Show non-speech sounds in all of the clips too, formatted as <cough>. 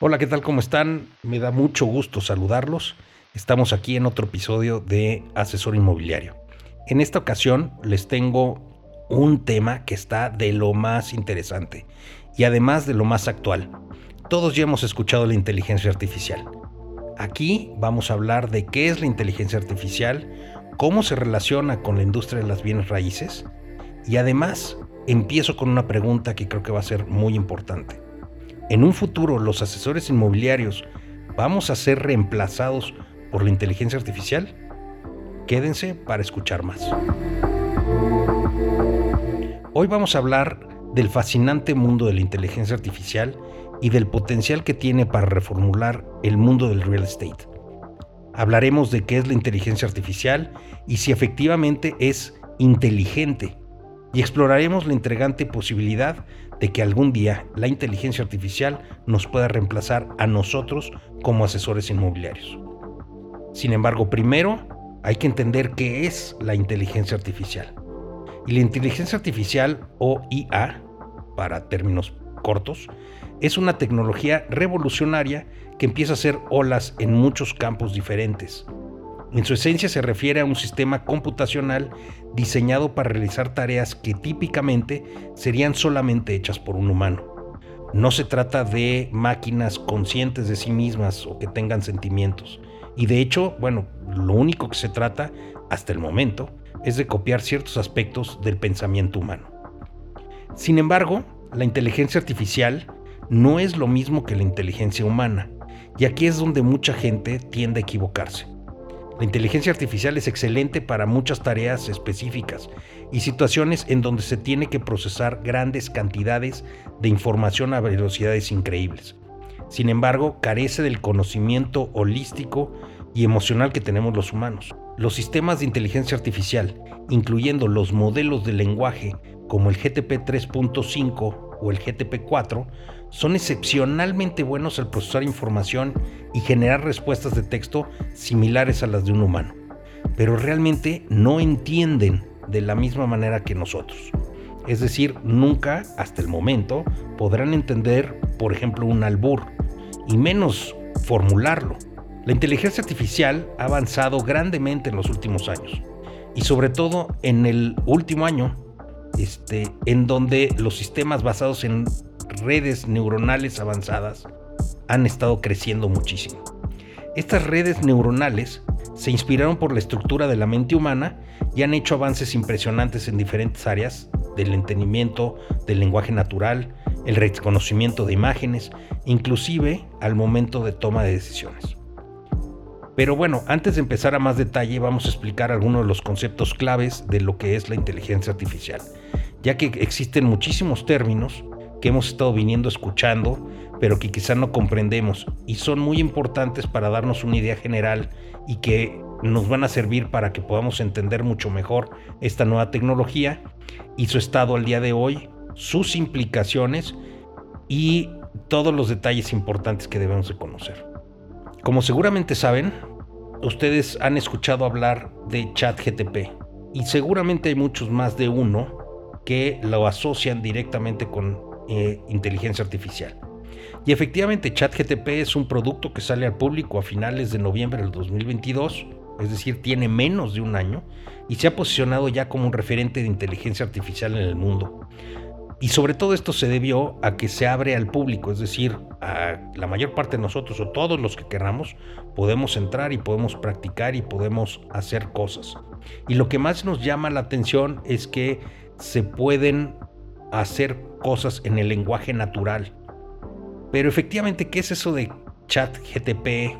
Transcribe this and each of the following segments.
Hola, ¿qué tal? ¿Cómo están? Me da mucho gusto saludarlos. Estamos aquí en otro episodio de Asesor Inmobiliario. En esta ocasión les tengo un tema que está de lo más interesante y además de lo más actual. Todos ya hemos escuchado la inteligencia artificial. Aquí vamos a hablar de qué es la inteligencia artificial, cómo se relaciona con la industria de las bienes raíces y además empiezo con una pregunta que creo que va a ser muy importante. En un futuro, ¿los asesores inmobiliarios vamos a ser reemplazados por la inteligencia artificial? Quédense para escuchar más. Hoy vamos a hablar del fascinante mundo de la inteligencia artificial y del potencial que tiene para reformular el mundo del real estate. Hablaremos de qué es la inteligencia artificial y si efectivamente es inteligente y exploraremos la intrigante posibilidad de que algún día la inteligencia artificial nos pueda reemplazar a nosotros como asesores inmobiliarios. Sin embargo, primero hay que entender qué es la inteligencia artificial. Y la inteligencia artificial o IA, para términos cortos, es una tecnología revolucionaria que empieza a hacer olas en muchos campos diferentes, en su esencia se refiere a un sistema computacional diseñado para realizar tareas que típicamente serían solamente hechas por un humano. No se trata de máquinas conscientes de sí mismas o que tengan sentimientos. Y de hecho, bueno, lo único que se trata, hasta el momento, es de copiar ciertos aspectos del pensamiento humano. Sin embargo, la inteligencia artificial no es lo mismo que la inteligencia humana, y aquí es donde mucha gente tiende a equivocarse. La inteligencia artificial es excelente para muchas tareas específicas y situaciones en donde se tiene que procesar grandes cantidades de información a velocidades increíbles. Sin embargo, carece del conocimiento holístico y emocional que tenemos los humanos. Los sistemas de inteligencia artificial, incluyendo los modelos de lenguaje como el GTP 3.5 o el GTP 4, son excepcionalmente buenos al procesar información y generar respuestas de texto similares a las de un humano, pero realmente no entienden de la misma manera que nosotros. Es decir, nunca, hasta el momento, podrán entender, por ejemplo, un albur, y menos formularlo. La inteligencia artificial ha avanzado grandemente en los últimos años, y sobre todo en el último año, este, en donde los sistemas basados en redes neuronales avanzadas han estado creciendo muchísimo. Estas redes neuronales se inspiraron por la estructura de la mente humana y han hecho avances impresionantes en diferentes áreas del entendimiento, del lenguaje natural, el reconocimiento de imágenes, inclusive al momento de toma de decisiones. Pero bueno, antes de empezar a más detalle vamos a explicar algunos de los conceptos claves de lo que es la inteligencia artificial, ya que existen muchísimos términos que hemos estado viniendo escuchando, pero que quizá no comprendemos y son muy importantes para darnos una idea general y que nos van a servir para que podamos entender mucho mejor esta nueva tecnología y su estado al día de hoy, sus implicaciones y todos los detalles importantes que debemos de conocer. Como seguramente saben, ustedes han escuchado hablar de ChatGTP y seguramente hay muchos más de uno que lo asocian directamente con eh, inteligencia artificial. Y efectivamente, ChatGTP es un producto que sale al público a finales de noviembre del 2022, es decir, tiene menos de un año, y se ha posicionado ya como un referente de inteligencia artificial en el mundo. Y sobre todo esto se debió a que se abre al público, es decir, a la mayor parte de nosotros o todos los que queramos podemos entrar y podemos practicar y podemos hacer cosas. Y lo que más nos llama la atención es que se pueden hacer cosas en el lenguaje natural. Pero efectivamente, ¿qué es eso de chat GTP,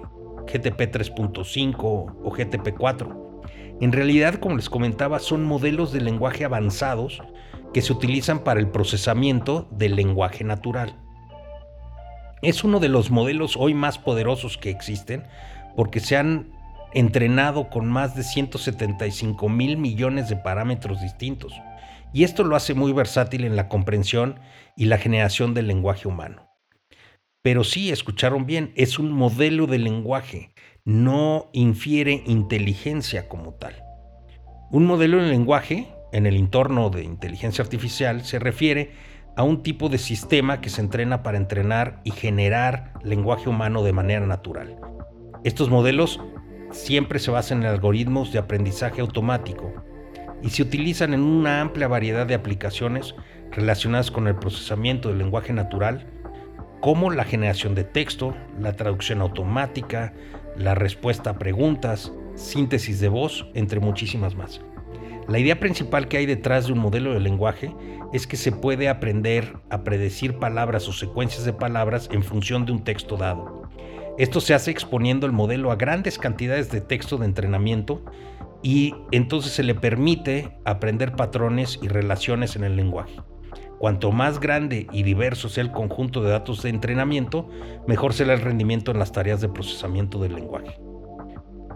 GTP 3.5 o GTP 4? En realidad, como les comentaba, son modelos de lenguaje avanzados que se utilizan para el procesamiento del lenguaje natural. Es uno de los modelos hoy más poderosos que existen porque se han entrenado con más de 175 mil millones de parámetros distintos y esto lo hace muy versátil en la comprensión y la generación del lenguaje humano. Pero sí, escucharon bien, es un modelo de lenguaje, no infiere inteligencia como tal. Un modelo de lenguaje, en el entorno de inteligencia artificial, se refiere a un tipo de sistema que se entrena para entrenar y generar lenguaje humano de manera natural. Estos modelos siempre se basan en algoritmos de aprendizaje automático y se utilizan en una amplia variedad de aplicaciones relacionadas con el procesamiento del lenguaje natural, como la generación de texto, la traducción automática, la respuesta a preguntas, síntesis de voz, entre muchísimas más. La idea principal que hay detrás de un modelo de lenguaje es que se puede aprender a predecir palabras o secuencias de palabras en función de un texto dado. Esto se hace exponiendo el modelo a grandes cantidades de texto de entrenamiento y entonces se le permite aprender patrones y relaciones en el lenguaje. Cuanto más grande y diverso sea el conjunto de datos de entrenamiento, mejor será el rendimiento en las tareas de procesamiento del lenguaje.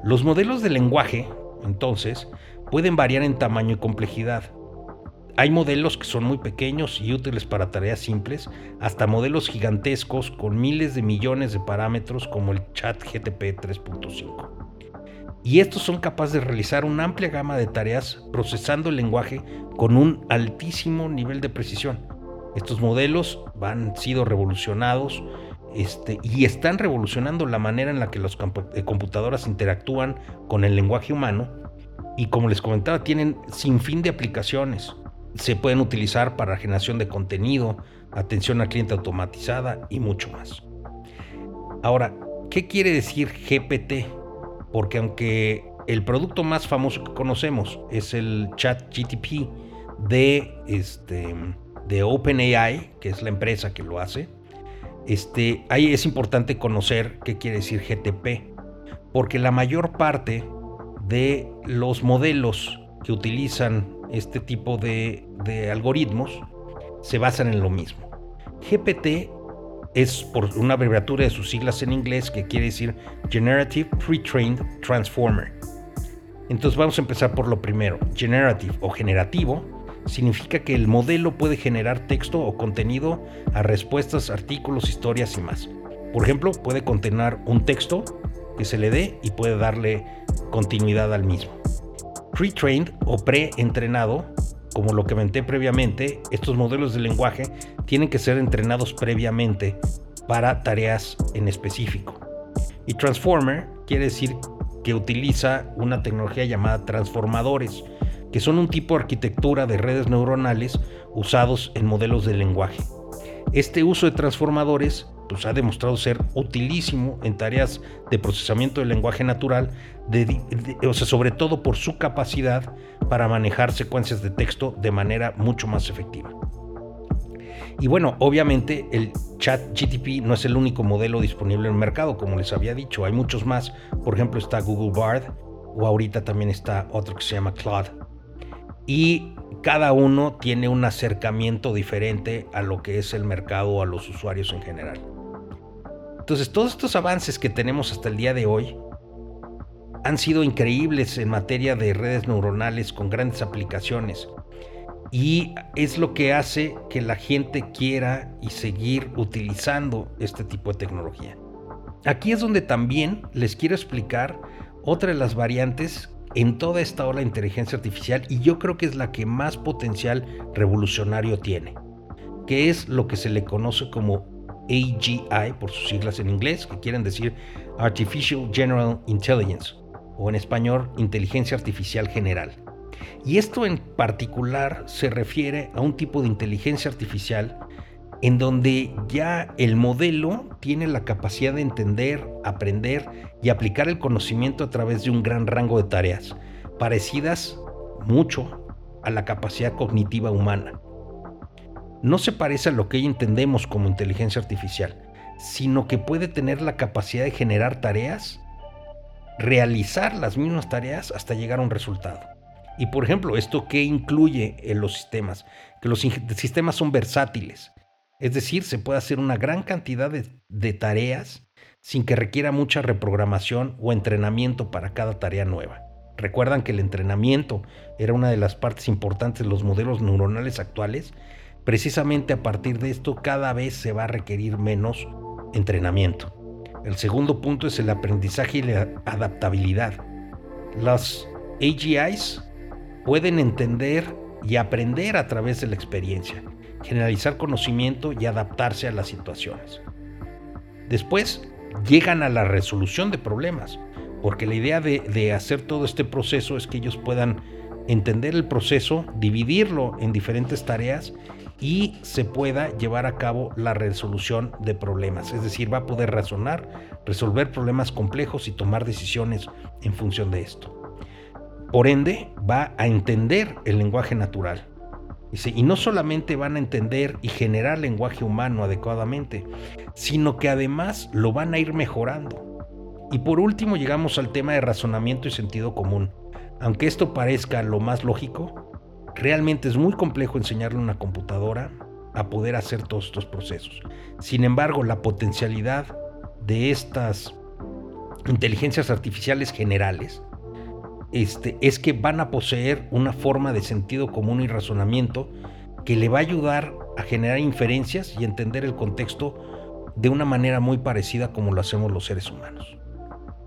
Los modelos de lenguaje, entonces, pueden variar en tamaño y complejidad. Hay modelos que son muy pequeños y útiles para tareas simples, hasta modelos gigantescos con miles de millones de parámetros como el chat GTP 3.5. Y estos son capaces de realizar una amplia gama de tareas procesando el lenguaje con un altísimo nivel de precisión. Estos modelos han sido revolucionados este, y están revolucionando la manera en la que las eh, computadoras interactúan con el lenguaje humano y como les comentaba tienen sin fin de aplicaciones. Se pueden utilizar para generación de contenido, atención al cliente automatizada y mucho más. Ahora, ¿qué quiere decir GPT? Porque aunque el producto más famoso que conocemos es el chat GTP de, este, de OpenAI, que es la empresa que lo hace, este, ahí es importante conocer qué quiere decir GTP, porque la mayor parte de los modelos que utilizan este tipo de, de algoritmos se basan en lo mismo. GPT es por una abreviatura de sus siglas en inglés que quiere decir Generative Pre-trained Transformer. Entonces vamos a empezar por lo primero. Generative o generativo significa que el modelo puede generar texto o contenido a respuestas, artículos, historias y más. Por ejemplo, puede contener un texto que se le dé y puede darle continuidad al mismo. Pre-trained o pre-entrenado, como lo que comenté previamente, estos modelos de lenguaje tienen que ser entrenados previamente para tareas en específico. Y transformer quiere decir que utiliza una tecnología llamada transformadores, que son un tipo de arquitectura de redes neuronales usados en modelos de lenguaje. Este uso de transformadores pues, ha demostrado ser utilísimo en tareas de procesamiento del lenguaje natural, o sea, sobre todo por su capacidad para manejar secuencias de texto de manera mucho más efectiva. Y bueno, obviamente el chat GTP no es el único modelo disponible en el mercado, como les había dicho, hay muchos más. Por ejemplo, está Google Bard o ahorita también está otro que se llama Claude. Y cada uno tiene un acercamiento diferente a lo que es el mercado o a los usuarios en general. Entonces, todos estos avances que tenemos hasta el día de hoy han sido increíbles en materia de redes neuronales con grandes aplicaciones y es lo que hace que la gente quiera y seguir utilizando este tipo de tecnología. Aquí es donde también les quiero explicar otra de las variantes en toda esta ola de inteligencia artificial y yo creo que es la que más potencial revolucionario tiene, que es lo que se le conoce como AGI por sus siglas en inglés, que quieren decir Artificial General Intelligence o en español Inteligencia Artificial General. Y esto en particular se refiere a un tipo de inteligencia artificial en donde ya el modelo tiene la capacidad de entender, aprender y aplicar el conocimiento a través de un gran rango de tareas, parecidas mucho a la capacidad cognitiva humana. No se parece a lo que entendemos como inteligencia artificial, sino que puede tener la capacidad de generar tareas, realizar las mismas tareas hasta llegar a un resultado. Y por ejemplo, ¿esto qué incluye en los sistemas? Que los sistemas son versátiles. Es decir, se puede hacer una gran cantidad de, tareas sin que requiera mucha reprogramación o entrenamiento para cada tarea nueva. Recuerdan que el entrenamiento era una de las partes importantes de los modelos neuronales actuales. Precisamente a partir de esto cada vez se va a requerir menos entrenamiento. El segundo punto es el aprendizaje y la adaptabilidad. Las AGIs pueden entender y aprender a través de la experiencia. generalizar conocimiento y adaptarse a las situaciones. Después llegan a la resolución de problemas, porque la idea de, hacer todo este proceso es que ellos puedan entender el proceso, dividirlo en diferentes tareas y se pueda llevar a cabo la resolución de problemas. Es decir, va a poder razonar, resolver problemas complejos y tomar decisiones en función de esto. Por ende, va a entender el lenguaje natural. y no solamente van a entender y generar lenguaje humano adecuadamente, sino que además lo van a ir mejorando. Y por último llegamos al tema de razonamiento y sentido común. Aunque esto parezca lo más lógico, realmente es muy complejo enseñarle a una computadora a poder hacer todos estos procesos. Sin embargo, la potencialidad de estas inteligencias artificiales generales este, es que van a poseer una forma de sentido común y razonamiento que le va a ayudar a generar inferencias y entender el contexto de una manera muy parecida como lo hacemos los seres humanos.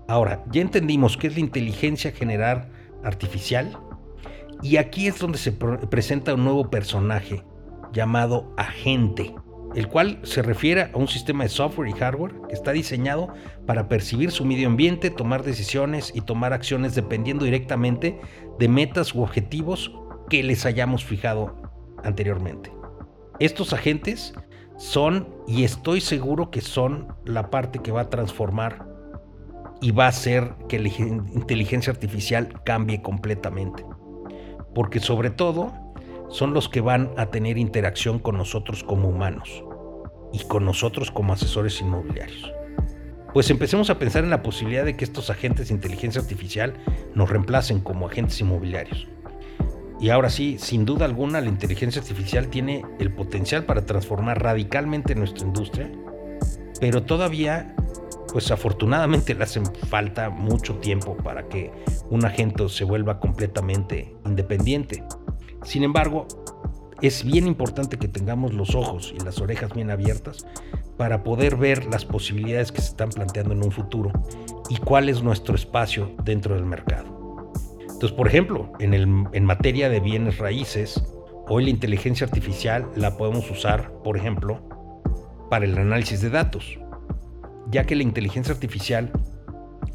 Ahora, ya entendimos qué es la inteligencia general artificial y aquí es donde se presenta un nuevo personaje llamado agente el cual se refiere a un sistema de software y hardware que está diseñado para percibir su medio ambiente, tomar decisiones y tomar acciones dependiendo directamente de metas u objetivos que les hayamos fijado anteriormente. Estos agentes son, y estoy seguro que son, la parte que va a transformar y va a hacer que la inteligencia artificial cambie completamente. Porque sobre todo son los que van a tener interacción con nosotros como humanos y con nosotros como asesores inmobiliarios. Pues empecemos a pensar en la posibilidad de que estos agentes de inteligencia artificial nos reemplacen como agentes inmobiliarios. Y ahora sí, sin duda alguna, la inteligencia artificial tiene el potencial para transformar radicalmente nuestra industria, pero todavía, pues afortunadamente <laughs> le hace falta mucho tiempo para que un agente se vuelva completamente independiente. Sin embargo, es bien importante que tengamos los ojos y las orejas bien abiertas para poder ver las posibilidades que se están planteando en un futuro y cuál es nuestro espacio dentro del mercado. Entonces, por ejemplo, en, en materia de bienes raíces, hoy la inteligencia artificial la podemos usar, por ejemplo, para el análisis de datos, ya que la inteligencia artificial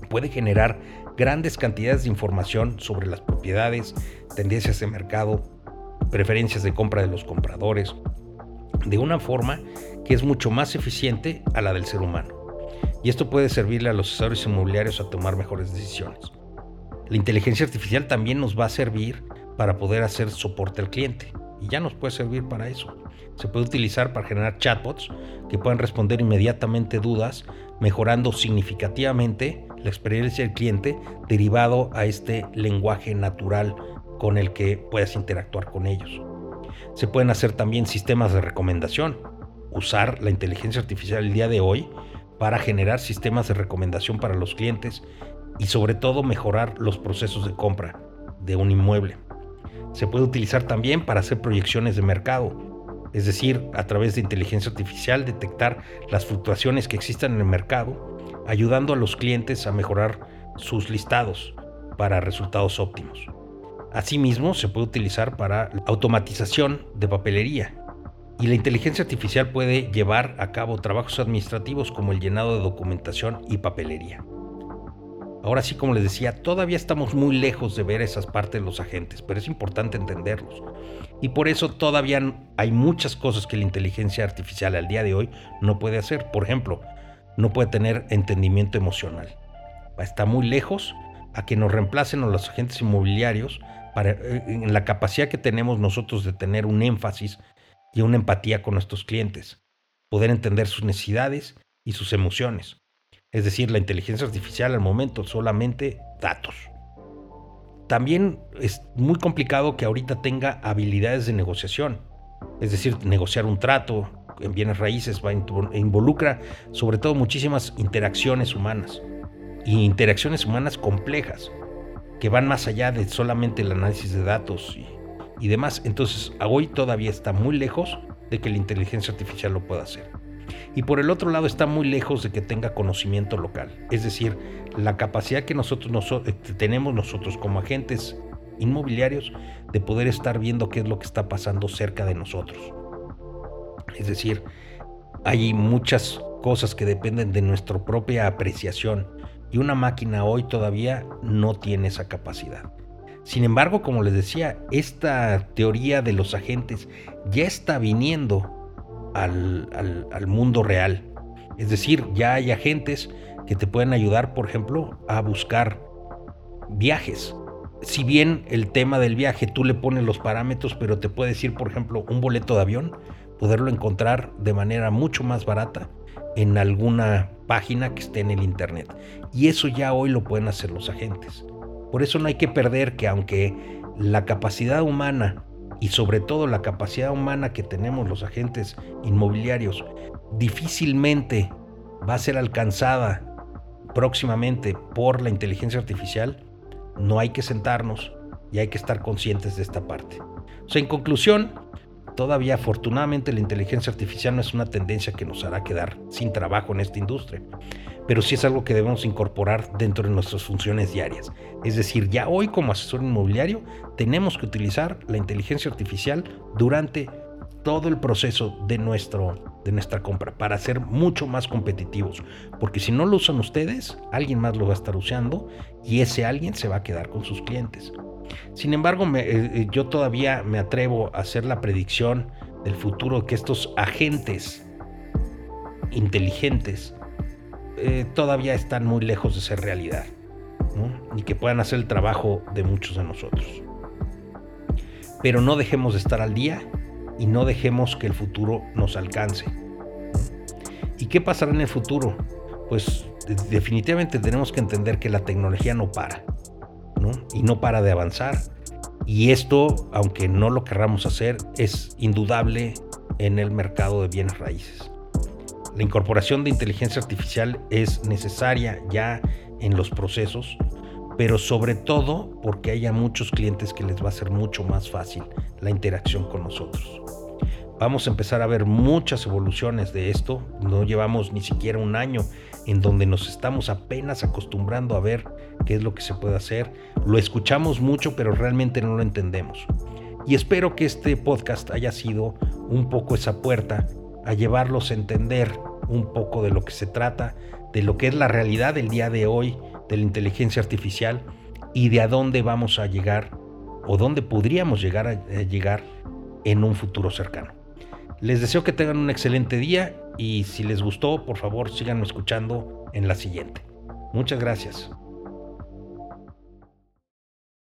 puede generar grandes cantidades de información sobre las propiedades, tendencias de mercado, preferencias de compra de los compradores, de una forma que es mucho más eficiente a la del ser humano. Y esto puede servirle a los asesores inmobiliarios a tomar mejores decisiones. La inteligencia artificial también nos va a servir para poder hacer soporte al cliente. Y ya nos puede servir para eso. Se puede utilizar para generar chatbots que puedan responder inmediatamente dudas, mejorando significativamente la experiencia del cliente derivado a este lenguaje natural con el que puedas interactuar con ellos. Se pueden hacer también sistemas de recomendación. Usar la inteligencia artificial el día de hoy para generar sistemas de recomendación para los clientes y sobre todo mejorar los procesos de compra de un inmueble. Se puede utilizar también para hacer proyecciones de mercado, es decir, a través de inteligencia artificial detectar las fluctuaciones que existan en el mercado, ayudando a los clientes a mejorar sus listados para resultados óptimos. Asimismo, se puede utilizar para automatización de papelería. Y la inteligencia artificial puede llevar a cabo trabajos administrativos como el llenado de documentación y papelería. Ahora sí, como les decía, todavía estamos muy lejos de ver esas partes de los agentes, pero es importante entenderlos. Y por eso todavía hay muchas cosas que la inteligencia artificial al día de hoy no puede hacer. Por ejemplo, no puede tener entendimiento emocional. Está muy lejos a que nos reemplacen a los agentes inmobiliarios eh, en la capacidad que tenemos nosotros de tener un énfasis y una empatía con nuestros clientes, poder entender sus necesidades y sus emociones. Es decir, la inteligencia artificial al momento solamente datos. También es muy complicado que ahorita tenga habilidades de negociación, es decir, negociar un trato en bienes raíces va, involucra sobre todo muchísimas interacciones humanas y interacciones humanas complejas que van más allá de solamente el análisis de datos y, demás. Entonces, hoy todavía está muy lejos de que la inteligencia artificial lo pueda hacer. Y por el otro lado está muy lejos de que tenga conocimiento local. Es decir, la capacidad que nosotros eh, tenemos nosotros como agentes inmobiliarios de poder estar viendo qué es lo que está pasando cerca de nosotros. Es decir, hay muchas cosas que dependen de nuestra propia apreciación y una máquina hoy todavía no tiene esa capacidad. Sin embargo, como les decía, esta teoría de los agentes ya está viniendo al, al mundo real. Es decir, ya hay agentes que te pueden ayudar, por ejemplo, a buscar viajes. Si bien el tema del viaje tú le pones los parámetros, pero te puede decir, por ejemplo, un boleto de avión, poderlo encontrar de manera mucho más barata en alguna página que esté en el Internet. Y eso ya hoy lo pueden hacer los agentes. Por eso no hay que perder que aunque la capacidad humana y sobre todo la capacidad humana que tenemos los agentes inmobiliarios difícilmente va a ser alcanzada próximamente por la inteligencia artificial, no hay que sentarnos y hay que estar conscientes de esta parte. O sea, en conclusión, todavía afortunadamente la inteligencia artificial no es una tendencia que nos hará quedar sin trabajo en esta industria, pero sí es algo que debemos incorporar dentro de nuestras funciones diarias. Es decir, ya hoy como asesor inmobiliario tenemos que utilizar la inteligencia artificial durante todo el proceso de, nuestro, de nuestra compra para ser mucho más competitivos. Porque si no lo usan ustedes, alguien más lo va a estar usando y ese alguien se va a quedar con sus clientes. Sin embargo, eh, eh, yo todavía me atrevo a hacer la predicción del futuro que estos agentes inteligentes eh, todavía están muy lejos de ser realidad y que puedan hacer el trabajo de muchos de nosotros. Pero no dejemos de estar al día y no dejemos que el futuro nos alcance. ¿Y qué pasará en el futuro? Pues definitivamente tenemos que entender que la tecnología no para. Y no para de avanzar. Y esto, aunque no lo querramos hacer, es indudable en el mercado de bienes raíces. La incorporación de inteligencia artificial es necesaria ya en los procesos, pero sobre todo porque haya muchos clientes que les va a ser mucho más fácil la interacción con nosotros. Vamos a empezar a ver muchas evoluciones de esto. No llevamos ni siquiera un año en donde nos estamos apenas acostumbrando a ver qué es lo que se puede hacer. Lo escuchamos mucho, pero realmente no lo entendemos. Y espero que este podcast haya sido un poco esa puerta a llevarlos a entender un poco de lo que se trata, de lo que es la realidad del día de hoy de la inteligencia artificial y de a dónde vamos a llegar o dónde podríamos llegar a, llegar en un futuro cercano. Les deseo que tengan un excelente día y si les gustó, por favor síganme escuchando en la siguiente. Muchas gracias.